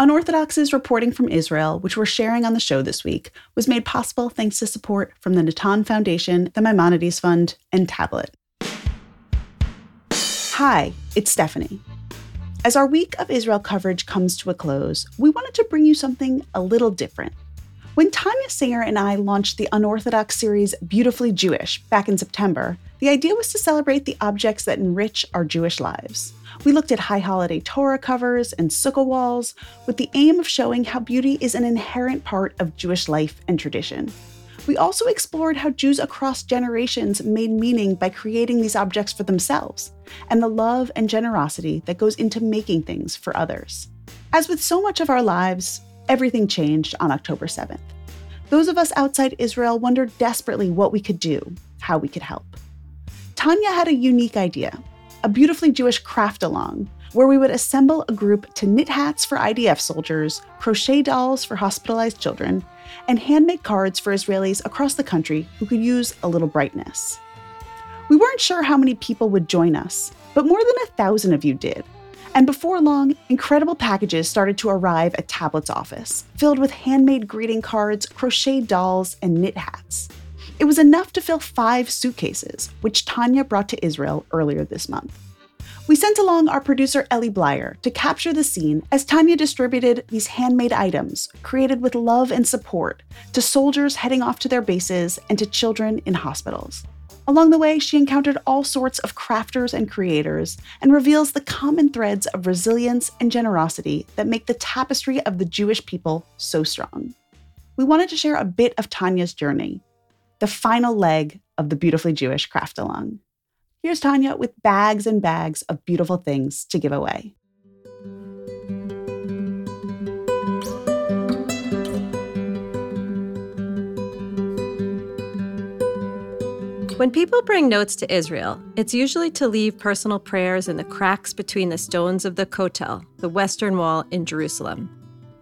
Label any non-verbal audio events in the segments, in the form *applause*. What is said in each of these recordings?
Unorthodox's reporting from Israel, which we're sharing on the show this week, was made possible thanks to support from the Natan Foundation, the Maimonides Fund, and Tablet. Hi, it's Stephanie. As our week of Israel coverage comes to a close, we wanted to bring you something a little different. When Tanya Singer and I launched the Unorthodox series Beautifully Jewish back in September, the idea was to celebrate the objects that enrich our Jewish lives. We looked at high holiday Torah covers and sukkah walls with the aim of showing how beauty is an inherent part of Jewish life and tradition. We also explored how Jews across generations made meaning by creating these objects for themselves, and the love and generosity that goes into making things for others. As with so much of our lives, everything changed on October 7th. Those of us outside Israel wondered desperately what we could do, how we could help. Tanya had a unique idea a beautifully Jewish craft along, where we would assemble a group to knit hats for IDF soldiers, crochet dolls for hospitalized children, and handmade cards for Israelis across the country who could use a little brightness. We weren't sure how many people would join us, but more than a thousand of you did. And before long, incredible packages started to arrive at Tablet's office, filled with handmade greeting cards, crocheted dolls, and knit hats. It was enough to fill five suitcases, which Tanya brought to Israel earlier this month. We sent along our producer Ellie Blyer to capture the scene as Tanya distributed these handmade items, created with love and support, to soldiers heading off to their bases and to children in hospitals. Along the way, she encountered all sorts of crafters and creators and reveals the common threads of resilience and generosity that make the tapestry of the Jewish people so strong. We wanted to share a bit of Tanya's journey, the final leg of the beautifully Jewish craft along. Here's Tanya with bags and bags of beautiful things to give away. When people bring notes to Israel, it's usually to leave personal prayers in the cracks between the stones of the Kotel, the Western Wall in Jerusalem.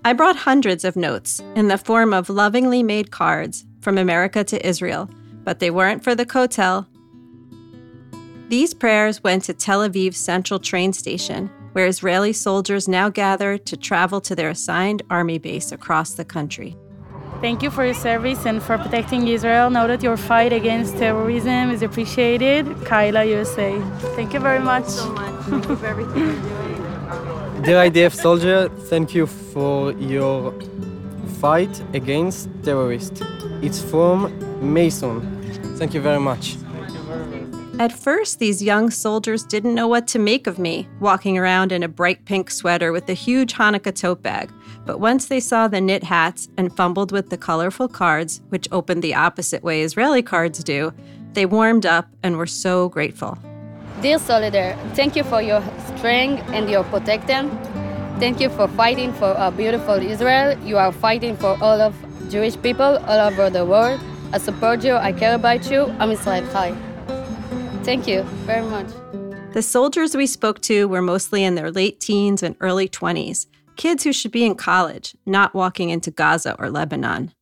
I brought hundreds of notes in the form of lovingly made cards from America to Israel, but they weren't for the Kotel. These prayers went to Tel Aviv's Central train station, where Israeli soldiers now gather to travel to their assigned army base across the country. Thank you for your service and for protecting Israel. Know that your fight against terrorism is appreciated. Kyla, USA. Thank you very much. so much. Thank you for everything you're doing. Dear IDF soldier, thank you for your fight against terrorists. It's from Mason. Thank you very much. At first, these young soldiers didn't know what to make of me, walking around in a bright pink sweater with a huge Hanukkah tote bag. But once they saw the knit hats and fumbled with the colorful cards, which opened the opposite way Israeli cards do, they warmed up and were so grateful. Dear Solidar, thank you for your strength and your protection. Thank you for fighting for a beautiful Israel. You are fighting for all of Jewish people all over the world. I support you. I care about you. I'm Israel Chai. Thank you very much. The soldiers we spoke to were mostly in their late teens and early 20s, kids who should be in college, not walking into Gaza or Lebanon.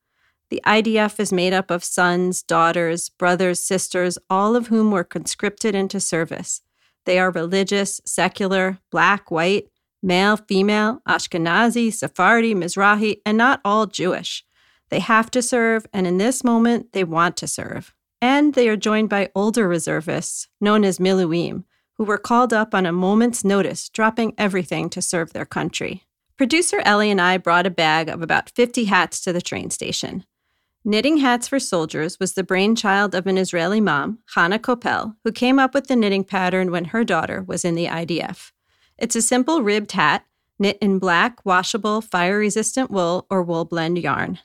The IDF is made up of sons, daughters, brothers, sisters, all of whom were conscripted into service. They are religious, secular, black, white, male, female, Ashkenazi, Sephardi, Mizrahi, and not all Jewish. They have to serve, and in this moment, they want to serve. And they are joined by older reservists, known as Miluim, who were called up on a moment's notice, dropping everything to serve their country. Producer Ellie and I brought a bag of about 50 hats to the train station. Knitting hats for soldiers was the brainchild of an Israeli mom, Hannah Kopel, who came up with the knitting pattern when her daughter was in the IDF. It's a simple ribbed hat, knit in black, washable, fire resistant wool or wool blend yarn.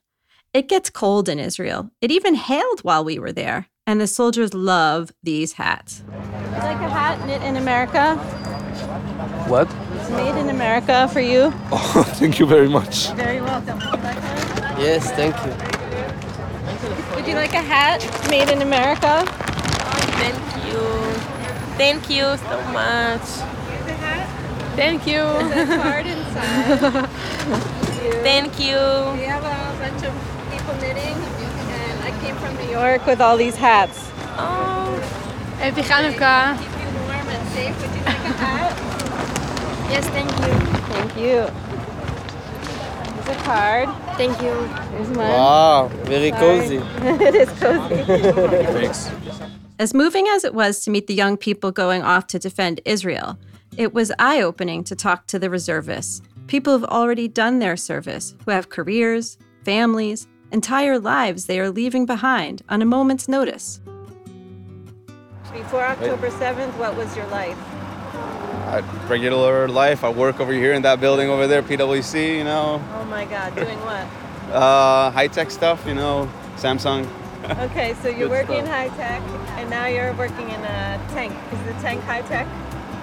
It gets cold in Israel. It even hailed while we were there, and the soldiers love these hats. You like a hat knit in America? What? It's made in America for you. Oh, *laughs* thank you very much. Very welcome. Would you like one? Yes, thank you. Would you like a hat made in America? Thank you. Thank you so much. Thank you. There's a card inside. *laughs* Thank you. We have a bunch of people knitting, and I came from New York with all these hats. Oh, Happy Hanukkah. Keep you warm and safe. Would you like a hat? Yes, thank you. Thank you. card. Thank you. Here's mine. Wow, very cozy. *laughs* it is cozy. Thanks. As moving as it was to meet the young people going off to defend Israel, it was eye opening to talk to the reservists, people who've already done their service, who have careers, families, entire lives they are leaving behind on a moment's notice. Before October 7th, what was your life? A regular life. I work over here in that building over there, PwC, you know, Oh my God, doing what? uh, high tech stuff, you know, Samsung. Okay, so you're working in stuff. high tech, and now you're working in a tank. Is the tank high tech?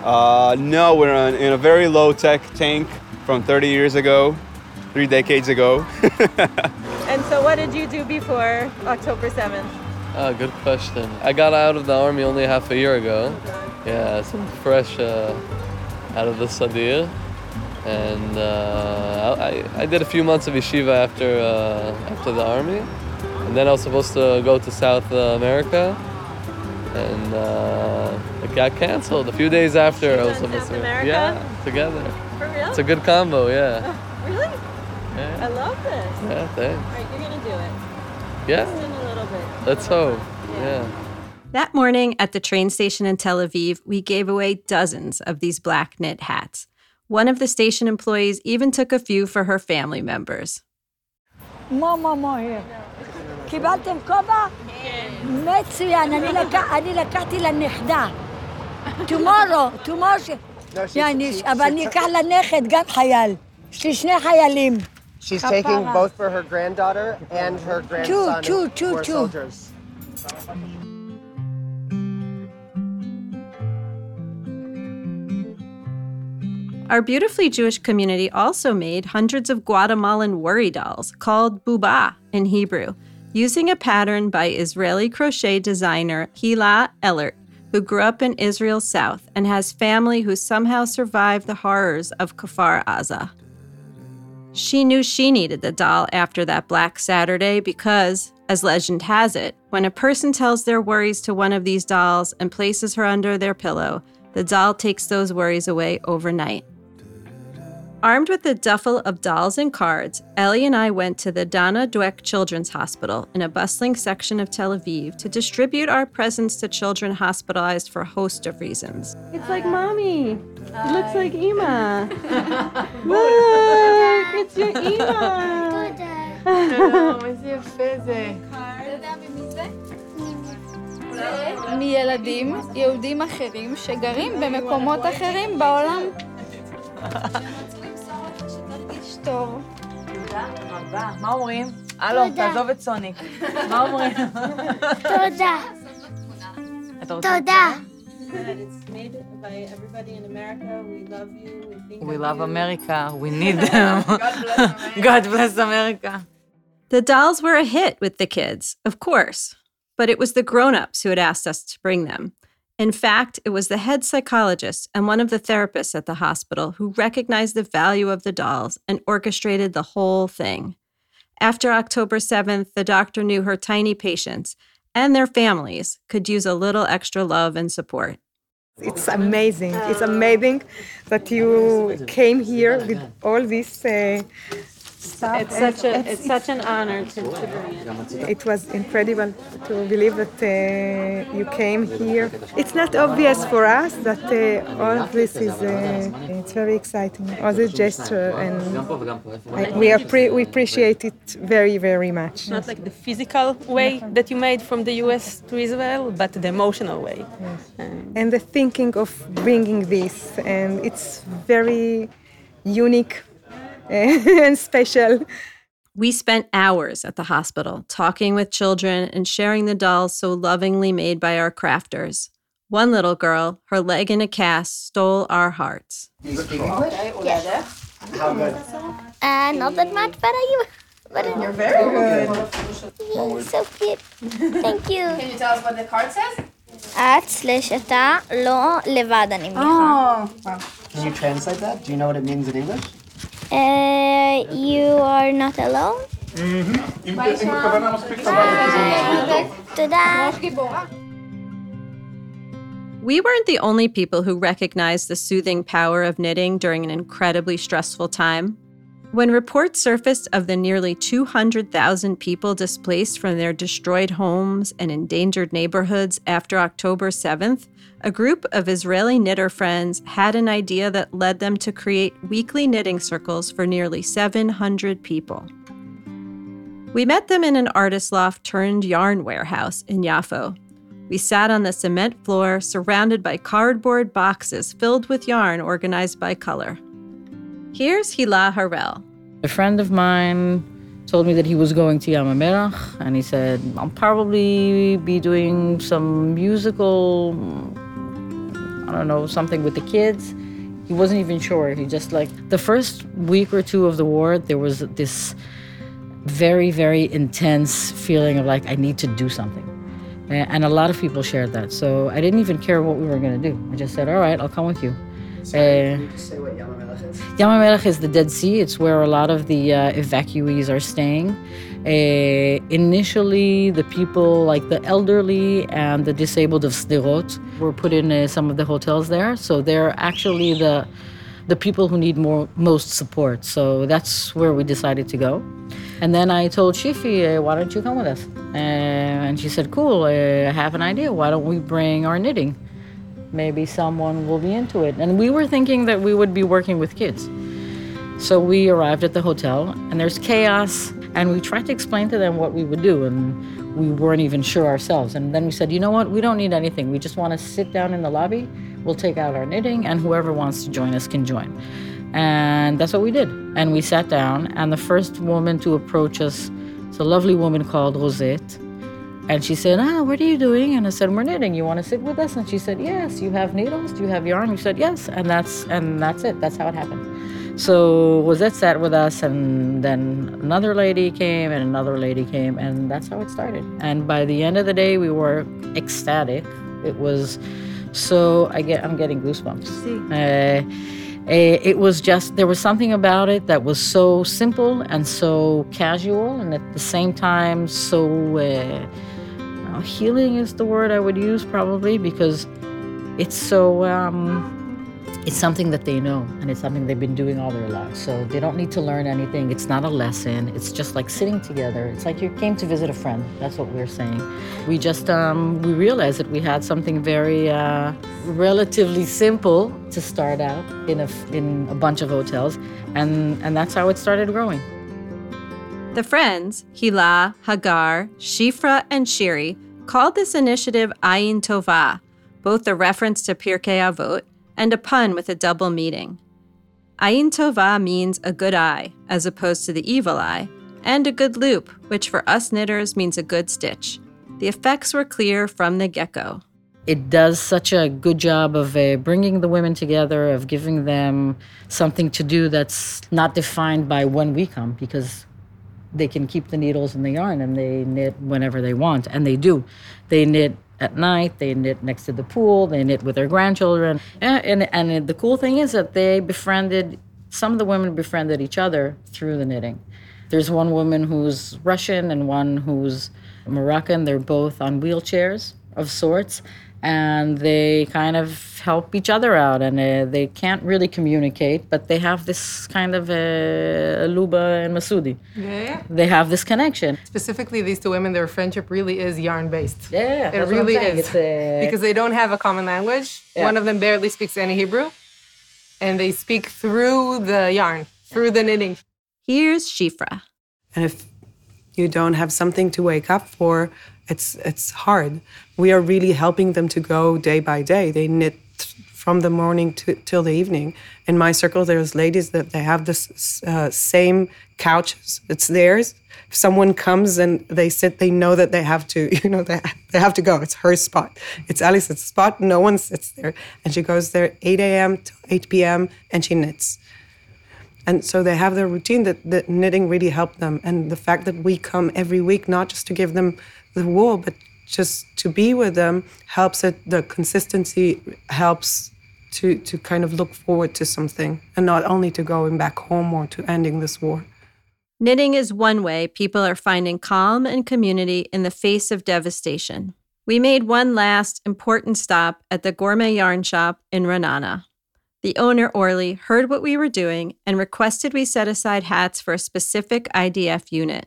Uh, no, we're in, in a very low tech tank from 30 years ago, three decades ago. *laughs* And so, what did you do before October 7th? Ah, good question. I got out of the army only half a year ago. Yeah, so I'm fresh uh, out of the Sadir. And uh, I, I did a few months of yeshiva after, uh, after the army. And then I was supposed to go to South uh, America. And uh, it got canceled a few days after I was supposed South to. America? Yeah, together. For real? It's a good combo, yeah. *laughs* really? Yeah. I love this. yeah thanks. All right, you're gonna do it. Yeah, Just in a little bit. let's hope. Yeah. That morning at the train station in Tel Aviv, we gave away dozens of these black knit hats. One of the station employees even took a few for her family members. מו מו מו, קיבלתם כובע? מצוין, אני לקח- אני לקחתי לנכדה. tomorrow, tomorrow, יעני, אבל אני אקח לנכד גם חייל. יש לי שני חיילים. She's taking both for her granddaughter and her grandson two, who two, were two. Our beautifully Jewish community also made hundreds of Guatemalan worry dolls called buba in Hebrew, using a pattern by Israeli crochet designer Hila Ellert, who grew up in Israel's south and has family who somehow survived the horrors of Kfar Aza. She knew she needed the doll after that Black Saturday because, as legend has it, when a person tells their worries to one of these dolls and places her under their pillow, the doll takes those worries away overnight. Armed with a duffel of dolls and cards, Ellie and I went to the Dana Dwek Children's Hospital in a bustling section of Tel Aviv to distribute our presents to children hospitalized for a host of reasons. It's like mommy. It looks like Ima. *laughs* Look, it's your Ima. איזה יפה זה. מילדים יהודים אחרים שגרים במקומות אחרים בעולם. *laughs* תרגיש טוב. תודה רבה. מה אומרים? הלו, תעזוב את סוניק. מה אומרים? תודה. אתה רוצה? תודה. It's made by everybody in America. We love you. We think We love America. We need them. *laughs* God bless America. The dolls were a hit with the kids, of course, but it was the grown ups who had asked us to bring them. In fact, it was the head psychologist and one of the therapists at the hospital who recognized the value of the dolls and orchestrated the whole thing. After October 7th, the doctor knew her tiny patients and their families could use a little extra love and support. It's amazing. It's amazing that you came here with all this uh, stuff. It's such a it's such an honor to, to bring it. It was incredible to believe that uh, you came here. It's not obvious for us that uh, all of this is. Uh, it's very exciting. All this gesture, and I, we appre- we appreciate it very very much. Not like the physical way that you made from the US to Israel, but the emotional way. and the thinking of bringing this, and it's very unique *laughs* and special. We spent hours at the hospital talking with children and sharing the dolls so lovingly made by our crafters. One little girl, her leg in a cast, stole our hearts. You speak English? Yes. How good? Uh, not that much, but I. But You're very good. So cute. Thank you. Can you tell us what the card says? את סלש אתה לא לבד, אני מניחה. Can you translate that? Do you know what it means in English? Uh, you are not alone. We weren't the only people who recognized the soothing power of knitting during an incredibly stressful time. When reports surfaced of the nearly 200,000 people displaced from their destroyed homes and endangered neighborhoods after October 7th, a group of Israeli knitter friends had an idea that led them to create weekly knitting circles for nearly 700 people. We met them in an artist loft turned yarn warehouse in Yafo. We sat on the cement floor surrounded by cardboard boxes filled with yarn organized by color. Here's Hila Harel. A friend of mine told me that he was going to Yam HaMelach, and he said, I'll probably be doing some musical, I don't know, something with the kids. He wasn't even sure. He just like, the first week or two of the war, there was this very, very intense feeling of like, I need to do something. And a lot of people shared that. So I didn't even care what we were going to do. I just said, all right, I'll come with you. Sorry, uh, you say what Yam HaMelach is? Yam HaMelach is the Dead Sea. It's where a lot of the uh, evacuees are staying. Uh, initially, the people, like the elderly and the disabled of Sderot, were put in uh, some of the hotels there. So they're actually the the people who need more most support. So that's where we decided to go. And then I told Shifi, uh, why don't you come with us? And she said, cool, I have an idea. Why don't we bring our knitting? maybe someone will be into it. And we were thinking that we would be working with kids. So we arrived at the hotel, and there's chaos, and we tried to explain to them what we would do, and we weren't even sure ourselves. And then we said, you know what, we don't need anything. We just want to sit down in the lobby, we'll take out our knitting, and whoever wants to join us can join. And that's what we did. And we sat down, and the first woman to approach us is a lovely woman called Rosette and she said, Ah, what are you doing? And I said, We're knitting. You want to sit with us? And she said, Yes. You have needles? Do you have yarn? We said, Yes. And that's and that's it. That's how it happened. So Rosette sat with us, and then another lady came, and another lady came, and that's how it started. And by the end of the day, we were ecstatic. It was so I get I'm getting goosebumps. Uh, it was just there was something about it that was so simple and so casual, and at the same time so. Uh, healing is the word I would use probably because it's so um, it's something that they know and it's something they've been doing all their lives. So they don't need to learn anything. It's not a lesson. It's just like sitting together. It's like you came to visit a friend. That's what we're saying. We just um, we realized that we had something very uh, relatively simple to start out in a in a bunch of hotels, and and that's how it started growing. The friends, Hila, Hagar, Shifra, and Shiri, called this initiative Ayin Tova, both a reference to Pirkei Avot and a pun with a double meaning. Ayin Tova means a good eye, as opposed to the evil eye, and a good loop, which for us knitters means a good stitch. The effects were clear from the get go. It does such a good job of uh, bringing the women together, of giving them something to do that's not defined by when we come, because they can keep the needles and the yarn and they knit whenever they want and they do they knit at night they knit next to the pool they knit with their grandchildren. And, and, and the cool thing is that they befriended some of the women befriended each other through the knitting. There's one woman who's russian and one who's moroccan. They're both on wheelchairs of sorts and they kind of help each other out and uh, they can't really communicate but they have this kind of uh, luba and masudi. Yeah, yeah. They have this connection. Specifically these two women their friendship really is yarn based yeah it really is. Uh, because they don't have a common language. Yeah. one of them barely speaks any hebrew and they speak through the yarn through the knitting. Here's shifra. And if you don't have something to wake up for it's it's hard. We are really helping them to go day by day. They knit from the morning to, till the evening. In my circle, there's ladies that they have this uh, same couches. It's theirs. If someone comes and they sit, they know that they have to, *laughs* you know, they, they have to go. It's her spot. It's Alice's spot. No one sits there. And she goes there 8 a.m. to 8 p.m. and she knits. And so they have their routine that, that knitting really helped them. And the fact that we come every week, not just to give them the wool, but just to be with them helps it. The consistency helps to to kind of look forward to something, and not only to going back home or to ending this war. Knitting is one way people are finding calm and community in the face of devastation. We made one last important stop at the Gourmet Yarn Shop in Ra'anana. The owner, Orly, heard what we were doing and requested we set aside hats for a specific IDF unit.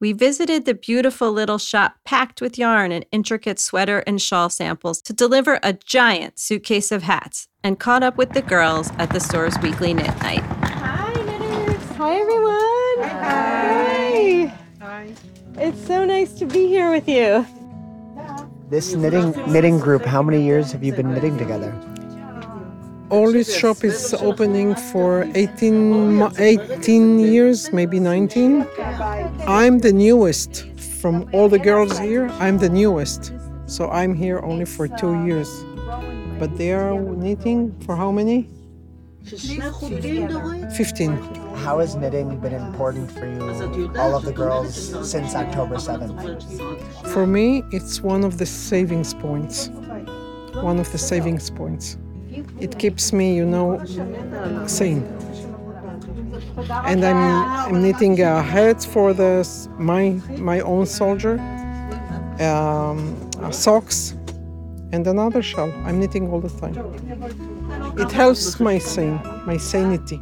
We visited the beautiful little shop packed with yarn and intricate sweater and shawl samples to deliver a giant suitcase of hats and caught up with the girls at the store's weekly knit night. Hi, knitters. Hi, everyone. Hi. Hi. It's so nice to be here with you. This knitting knitting group, how many years have you been knitting together? Orly's shop is opening for 18, 18 years, maybe 19. I'm the newest from all the girls here. I'm the newest, so I'm here only for two years. But they are knitting for how many? 15. How has knitting been important for you, all of the girls, since October 7th? For me, it's one of the savings points. One of the savings points. It keeps me, you know, sane. And I'm, I'm knitting a hat for my my own soldier, um, uh, socks, and another shawl. I'm knitting all the time. It helps my sane, my sanity.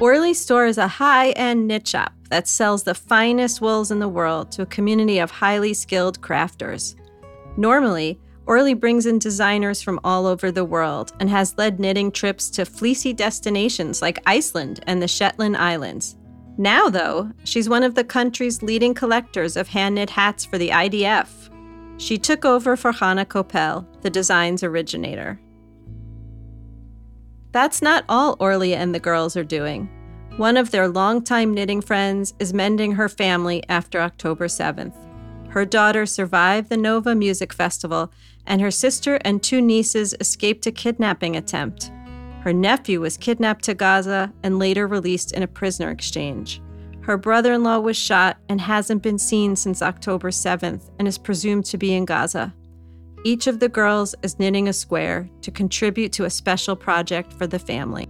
Orly Store is a high end knit shop that sells the finest wools in the world to a community of highly skilled crafters. Normally, Orly brings in designers from all over the world and has led knitting trips to fleecy destinations like Iceland and the Shetland Islands. Now, though, she's one of the country's leading collectors of hand knit hats for the IDF. She took over for Hannah Kopel, the design's originator. That's not all Orly and the girls are doing. One of their longtime knitting friends is mending her family after October 7th. Her daughter survived the Nova Music Festival, and her sister and two nieces escaped a kidnapping attempt. Her nephew was kidnapped to Gaza and later released in a prisoner exchange. Her brother in law was shot and hasn't been seen since October 7th and is presumed to be in Gaza. Each of the girls is knitting a square to contribute to a special project for the family.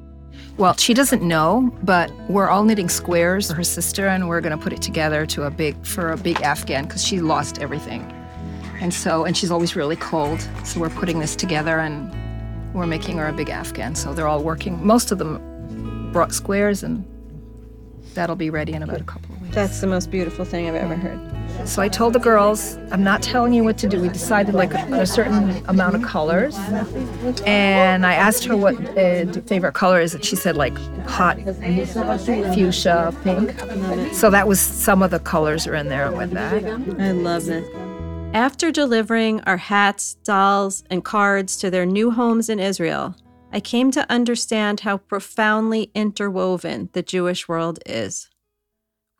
Well, she doesn't know, but we're all knitting squares for her sister, and we're going to put it together to a big for a big Afghan because she lost everything, and so and she's always really cold. So we're putting this together, and we're making her a big Afghan. So they're all working. Most of them brought squares, and that'll be ready in about a couple of weeks. That's the most beautiful thing I've ever heard. So I told the girls, I'm not telling you what to do. We decided like a, a certain amount of colors. And I asked her what uh, favorite color is, and she said like hot fuchsia pink. So that was some of the colors are in there with that. I love it. After delivering our hats, dolls, and cards to their new homes in Israel, I came to understand how profoundly interwoven the Jewish world is.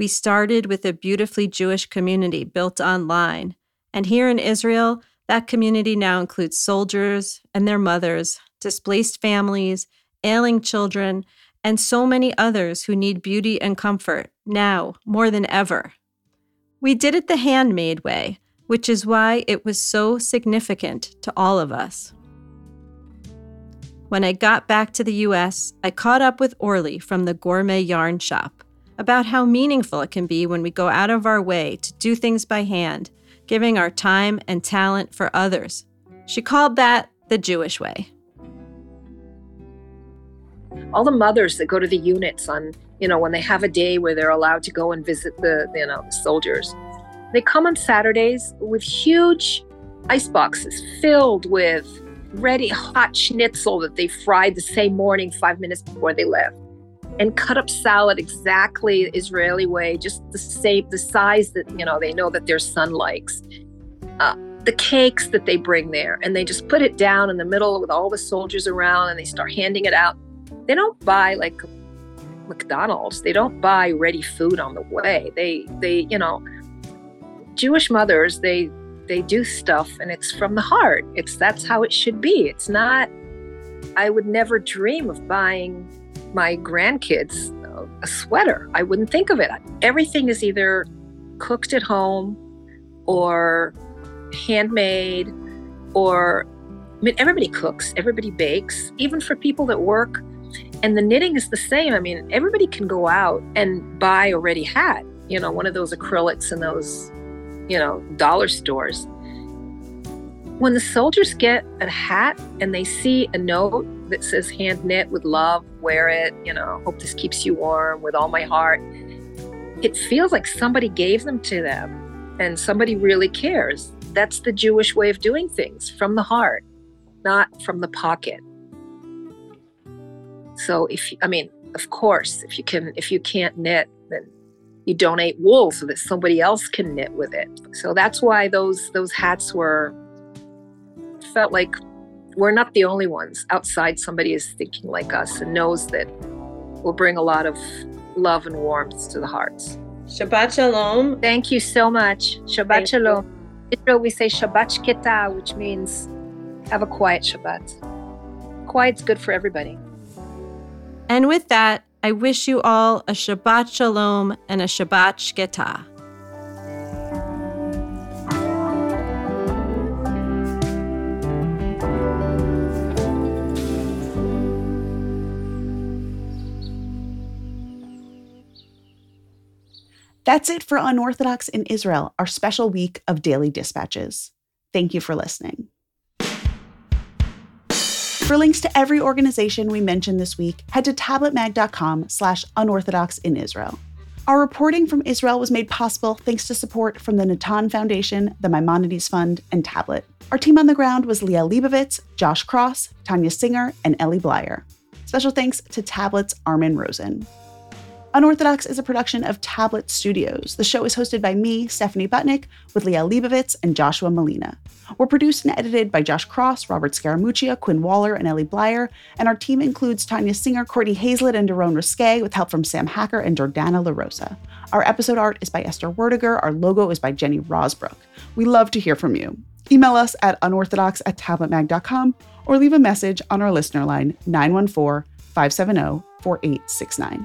We started with a beautifully Jewish community built online, and here in Israel, that community now includes soldiers and their mothers, displaced families, ailing children, and so many others who need beauty and comfort now more than ever. We did it the handmade way, which is why it was so significant to all of us. When I got back to the US, I caught up with Orly from the Gourmet Yarn Shop about how meaningful it can be when we go out of our way to do things by hand, giving our time and talent for others. She called that the Jewish way. all the mothers that go to the units on you know when they have a day where they're allowed to go and visit the you know the soldiers they come on saturdays with huge ice boxes filled with ready hot schnitzel that they fried the same morning five minutes before they left and cut up salad exactly israeli way just the same the size that you know they know that their son likes uh, the cakes that they bring there and they just put it down in the middle with all the soldiers around and they start handing it out they don't buy like McDonald's. They don't buy ready food on the way. They they you know Jewish mothers they they do stuff and it's from the heart. It's that's how it should be. It's not I would never dream of buying my grandkids a sweater. I wouldn't think of it. Everything is either cooked at home or handmade or I mean everybody cooks, everybody bakes, even for people that work and the knitting is the same. I mean, everybody can go out and buy a ready hat, you know, one of those acrylics in those, you know, dollar stores. When the soldiers get a hat and they see a note that says hand knit with love, wear it, you know, hope this keeps you warm with all my heart, it feels like somebody gave them to them and somebody really cares. That's the Jewish way of doing things from the heart, not from the pocket. So if I mean, of course, if you can if you can't knit, then you donate wool so that somebody else can knit with it. So that's why those those hats were felt like we're not the only ones. Outside somebody is thinking like us and knows that will bring a lot of love and warmth to the hearts. Shabbat Shalom. Thank you so much. Shabbat Thank Shalom. In Israel, we say Shabbat Shketa, which means have a quiet Shabbat. Quiet's good for everybody. And with that, I wish you all a Shabbat Shalom and a Shabbat Shketa. That's it for Unorthodox in Israel, our special week of daily dispatches. Thank you for listening. For links to every organization we mentioned this week, head to tabletmag.com slash unorthodox in Israel. Our reporting from Israel was made possible thanks to support from the Natan Foundation, the Maimonides Fund, and Tablet. Our team on the ground was Liel Leibovitz, Josh Cross, Tanya Singer, and Ellie Blyer. Special thanks to Tablet's Armin Rosen. Unorthodox is a production of Tablet Studios. The show is hosted by me, Stephanie Butnick, with Liel Leibovitz and Joshua Malina. We're produced and edited by Josh Cross, Robert Scaramuccia, Quinn Waller, and Ellie Blyer, and our team includes Tanya Singer, Courtney Hazlett, and Daron Risque, with help from Sam Hacker and Jordana LaRosa. Our episode art is by Esther Werdiger. Our logo is by Jenny Rosbrook. We love to hear from you. Email us at unorthodox at tabletmag.com or leave a message on our listener line 914 570 4869.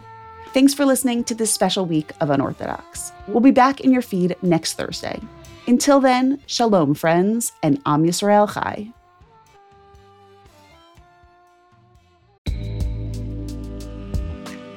Thanks for listening to this special week of Unorthodox. We'll be back in your feed next Thursday. Until then, shalom, friends, and Am Yisrael Chai.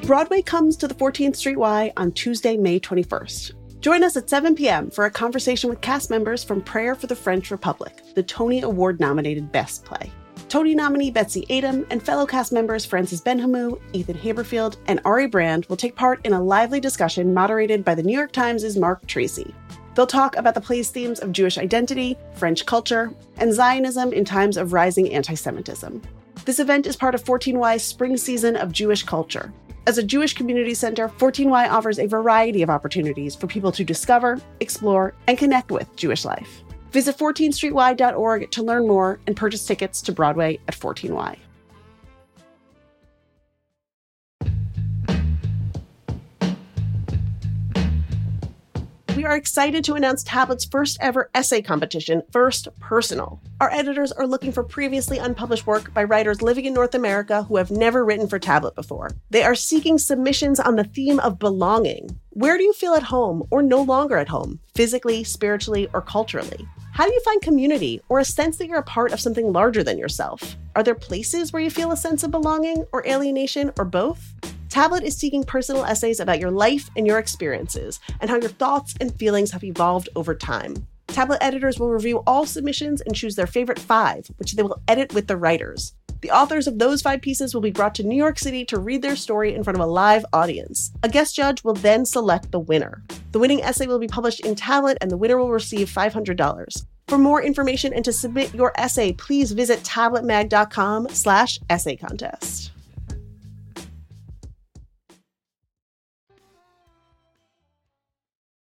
Broadway comes to the 14th Street Y on Tuesday, May 21st. Join us at 7 p.m. for a conversation with cast members from Prayer for the French Republic, the Tony Award nominated Best Play. Tony nominee Betsy Aidem and fellow cast members Francis Benhamou, Ethan Haberfield, and Ari Brand will take part in a lively discussion moderated by the New York Times' Marc Tracy. They'll talk about the play's themes of Jewish identity, French culture, and Zionism in times of rising anti Semitism. This event is part of 14Y's spring season of Jewish culture. As a Jewish community center, 14Y offers a variety of opportunities for people to discover, explore, and connect with Jewish life. Visit 14streety.org to learn more and purchase tickets to Broadway at 14Y. We are excited to announce Tablet's first ever essay competition, First Personal. Our editors are looking for previously unpublished work by writers living in North America who have never written for Tablet before. They are seeking submissions on the theme of belonging. Where do you feel at home or no longer at home, physically, spiritually, or culturally? How do you find community or a sense that you're a part of something larger than yourself? Are there places where you feel a sense of belonging or alienation or both? Tablet is seeking personal essays about your life and your experiences and how your thoughts and feelings have evolved over time. Tablet editors will review all submissions and choose their favorite five, which they will edit with the writers. The authors of those five pieces will be brought to New York City to read their story in front of a live audience. A guest judge will then select the winner. The winning essay will be published in Tablet, and the winner will receive $500. For more information and to submit your essay, please visit tabletmag.com slash essay contest.